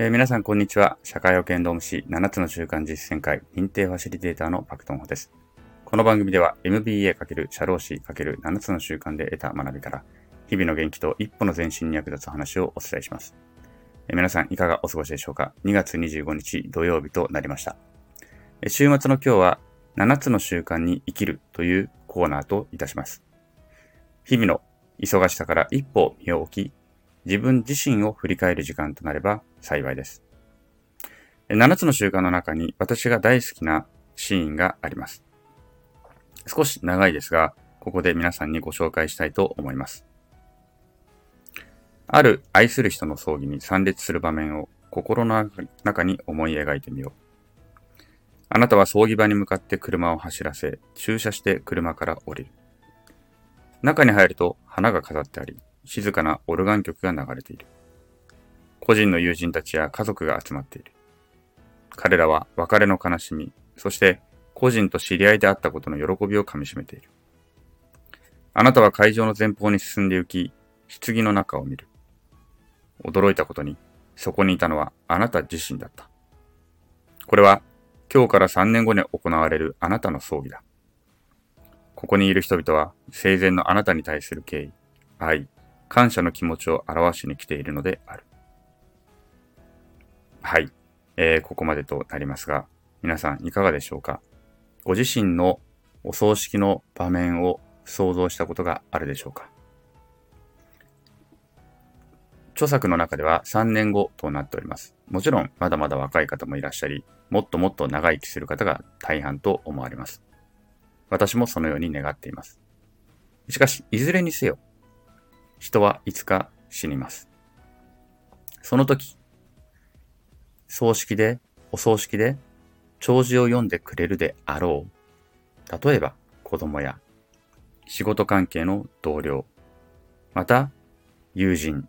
えー、皆さん、こんにちは。社会保険労務士7つの習慣実践会認定ファシリテーターのパクトンホです。この番組では MBA× 社労士 ×7 つの習慣で得た学びから日々の元気と一歩の前進に役立つ話をお伝えします。えー、皆さん、いかがお過ごしでしょうか ?2 月25日土曜日となりました。えー、週末の今日は7つの習慣に生きるというコーナーといたします。日々の忙しさから一歩身を置き、自分自身を振り返る時間となれば幸いです。7つの習慣の中に私が大好きなシーンがあります。少し長いですが、ここで皆さんにご紹介したいと思います。ある愛する人の葬儀に参列する場面を心の中に思い描いてみよう。あなたは葬儀場に向かって車を走らせ、駐車して車から降りる。中に入ると花が飾ってあり、静かなオルガン曲が流れている。個人の友人たちや家族が集まっている。彼らは別れの悲しみ、そして個人と知り合いであったことの喜びをかみしめている。あなたは会場の前方に進んで行き、棺の中を見る。驚いたことに、そこにいたのはあなた自身だった。これは今日から3年後に行われるあなたの葬儀だ。ここにいる人々は生前のあなたに対する敬意、愛、感謝の気持ちを表しに来ているのである。はい。えー、ここまでとなりますが、皆さんいかがでしょうか？ご自身のお葬式の場面を想像したことがあるでしょうか？著作の中では3年後となっております。もちろん、まだまだ若い方もいらっしゃり、もっともっと長生きする方が大半と思われます。私もそのように願っています。しかし、いずれにせよ、人はいつか死にます。その時、葬式で、お葬式で、弔辞を読んでくれるであろう。例えば、子供や、仕事関係の同僚、また、友人。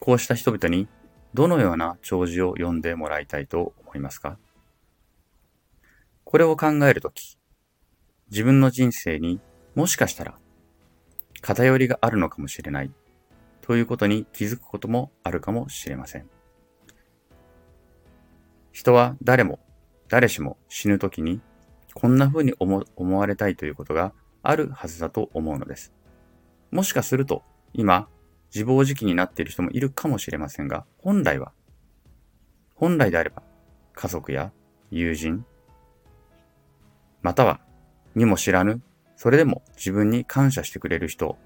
こうした人々に、どのような弔辞を読んでもらいたいと思いますか？これを考えるとき、自分の人生にもしかしたら偏りがあるのかもしれないということに気づくこともあるかもしれません。人は誰も、誰しも死ぬときにこんな風に思思われたいということがあるはずだと思うのです。もしかすると今自暴自棄になっている人もいるかもしれませんが、本来は、本来であれば家族や友人、または見も知らぬそれでも自分に感謝してくれる人、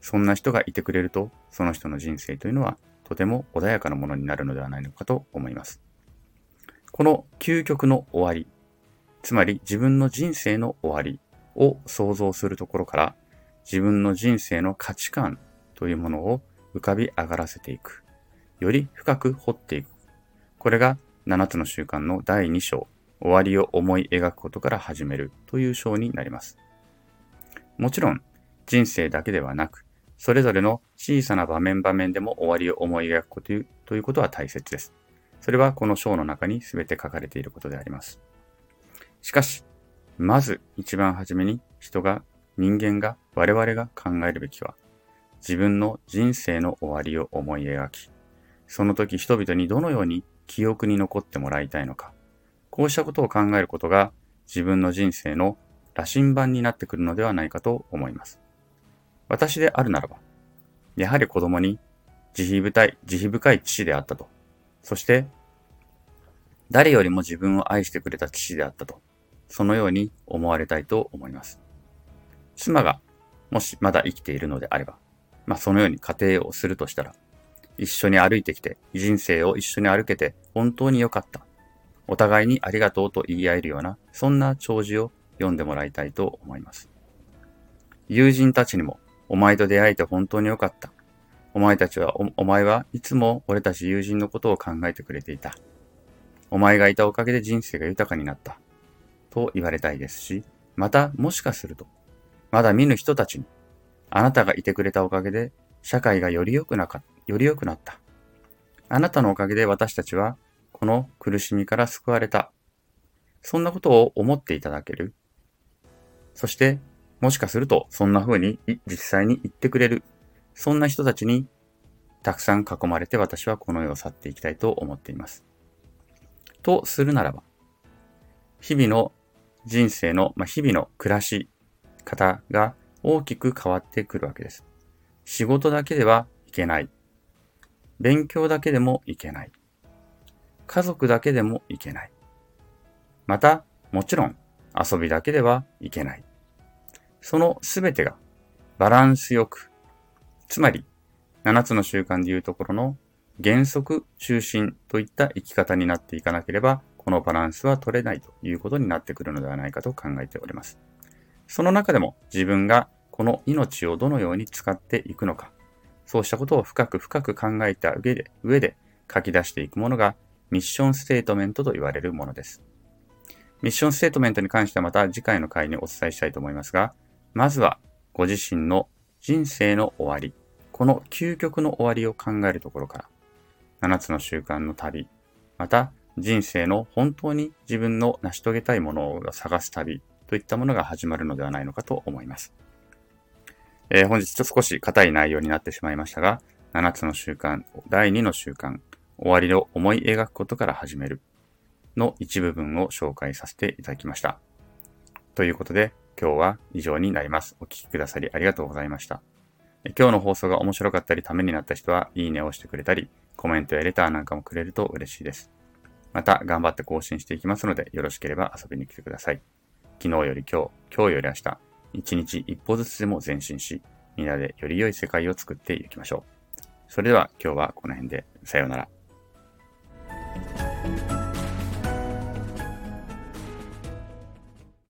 そんな人がいてくれると、その人の人生というのはとても穏やかなものになるのではないのかと思います。この究極の終わり、つまり自分の人生の終わりを想像するところから、自分の人生の価値観というものを浮かび上がらせていく。より深く掘っていく。これが7つの習慣の第2章、終わりを思い描くことから始めるという章になります。もちろん人生だけではなく、それぞれの小さな場面場面でも終わりを思い描くことということは大切です。それはこの章の中に全て書かれていることであります。しかし、まず一番初めに人が、人間が、我々が考えるべきは、自分の人生の終わりを思い描き、その時人々にどのように記憶に残ってもらいたいのか、こうしたことを考えることが自分の人生の羅針盤になってくるのではないかと思います。私であるならば、やはり子供に慈悲深い、慈悲深い父であったと。そして、誰よりも自分を愛してくれた父であったと。そのように思われたいと思います。妻が、もしまだ生きているのであれば、まあそのように家庭をするとしたら、一緒に歩いてきて、人生を一緒に歩けて本当に良かった。お互いにありがとうと言い合えるような、そんな弔辞を読んでもらいたいと思います。友人たちにも、お前と出会えて本当によかった。お前たちはお、お前はいつも俺たち友人のことを考えてくれていた。お前がいたおかげで人生が豊かになった。と言われたいですし、またもしかすると、まだ見ぬ人たちに、あなたがいてくれたおかげで社会がより良くなか、より良くなった。あなたのおかげで私たちはこの苦しみから救われた。そんなことを思っていただけるそして、もしかすると、そんな風に実際に言ってくれる。そんな人たちにたくさん囲まれて私はこの世を去っていきたいと思っています。とするならば、日々の人生の、まあ、日々の暮らし方が大きく変わってくるわけです。仕事だけではいけない。勉強だけでもいけない。家族だけでもいけない。また、もちろん遊びだけではいけない。そのすべてがバランスよく、つまり7つの習慣でいうところの原則中心といった生き方になっていかなければ、このバランスは取れないということになってくるのではないかと考えております。その中でも自分がこの命をどのように使っていくのか、そうしたことを深く深く考えた上で、上で書き出していくものがミッションステートメントと言われるものです。ミッションステートメントに関してはまた次回の回にお伝えしたいと思いますが、まずはご自身の人生の終わり、この究極の終わりを考えるところから、7つの習慣の旅、また人生の本当に自分の成し遂げたいものを探す旅といったものが始まるのではないのかと思います。えー、本日ちょっと少し硬い内容になってしまいましたが、7つの習慣、第2の習慣、終わりを思い描くことから始めるの一部分を紹介させていただきました。ということで、今日は以上になります。お聴きくださりありがとうございました。今日の放送が面白かったりためになった人は、いいねを押してくれたり、コメントやレターなんかもくれると嬉しいです。また、頑張って更新していきますので、よろしければ遊びに来てください。昨日より今日、今日より明日、一日一歩ずつでも前進し、みんなでより良い世界を作っていきましょう。それでは今日はこの辺で、さようなら。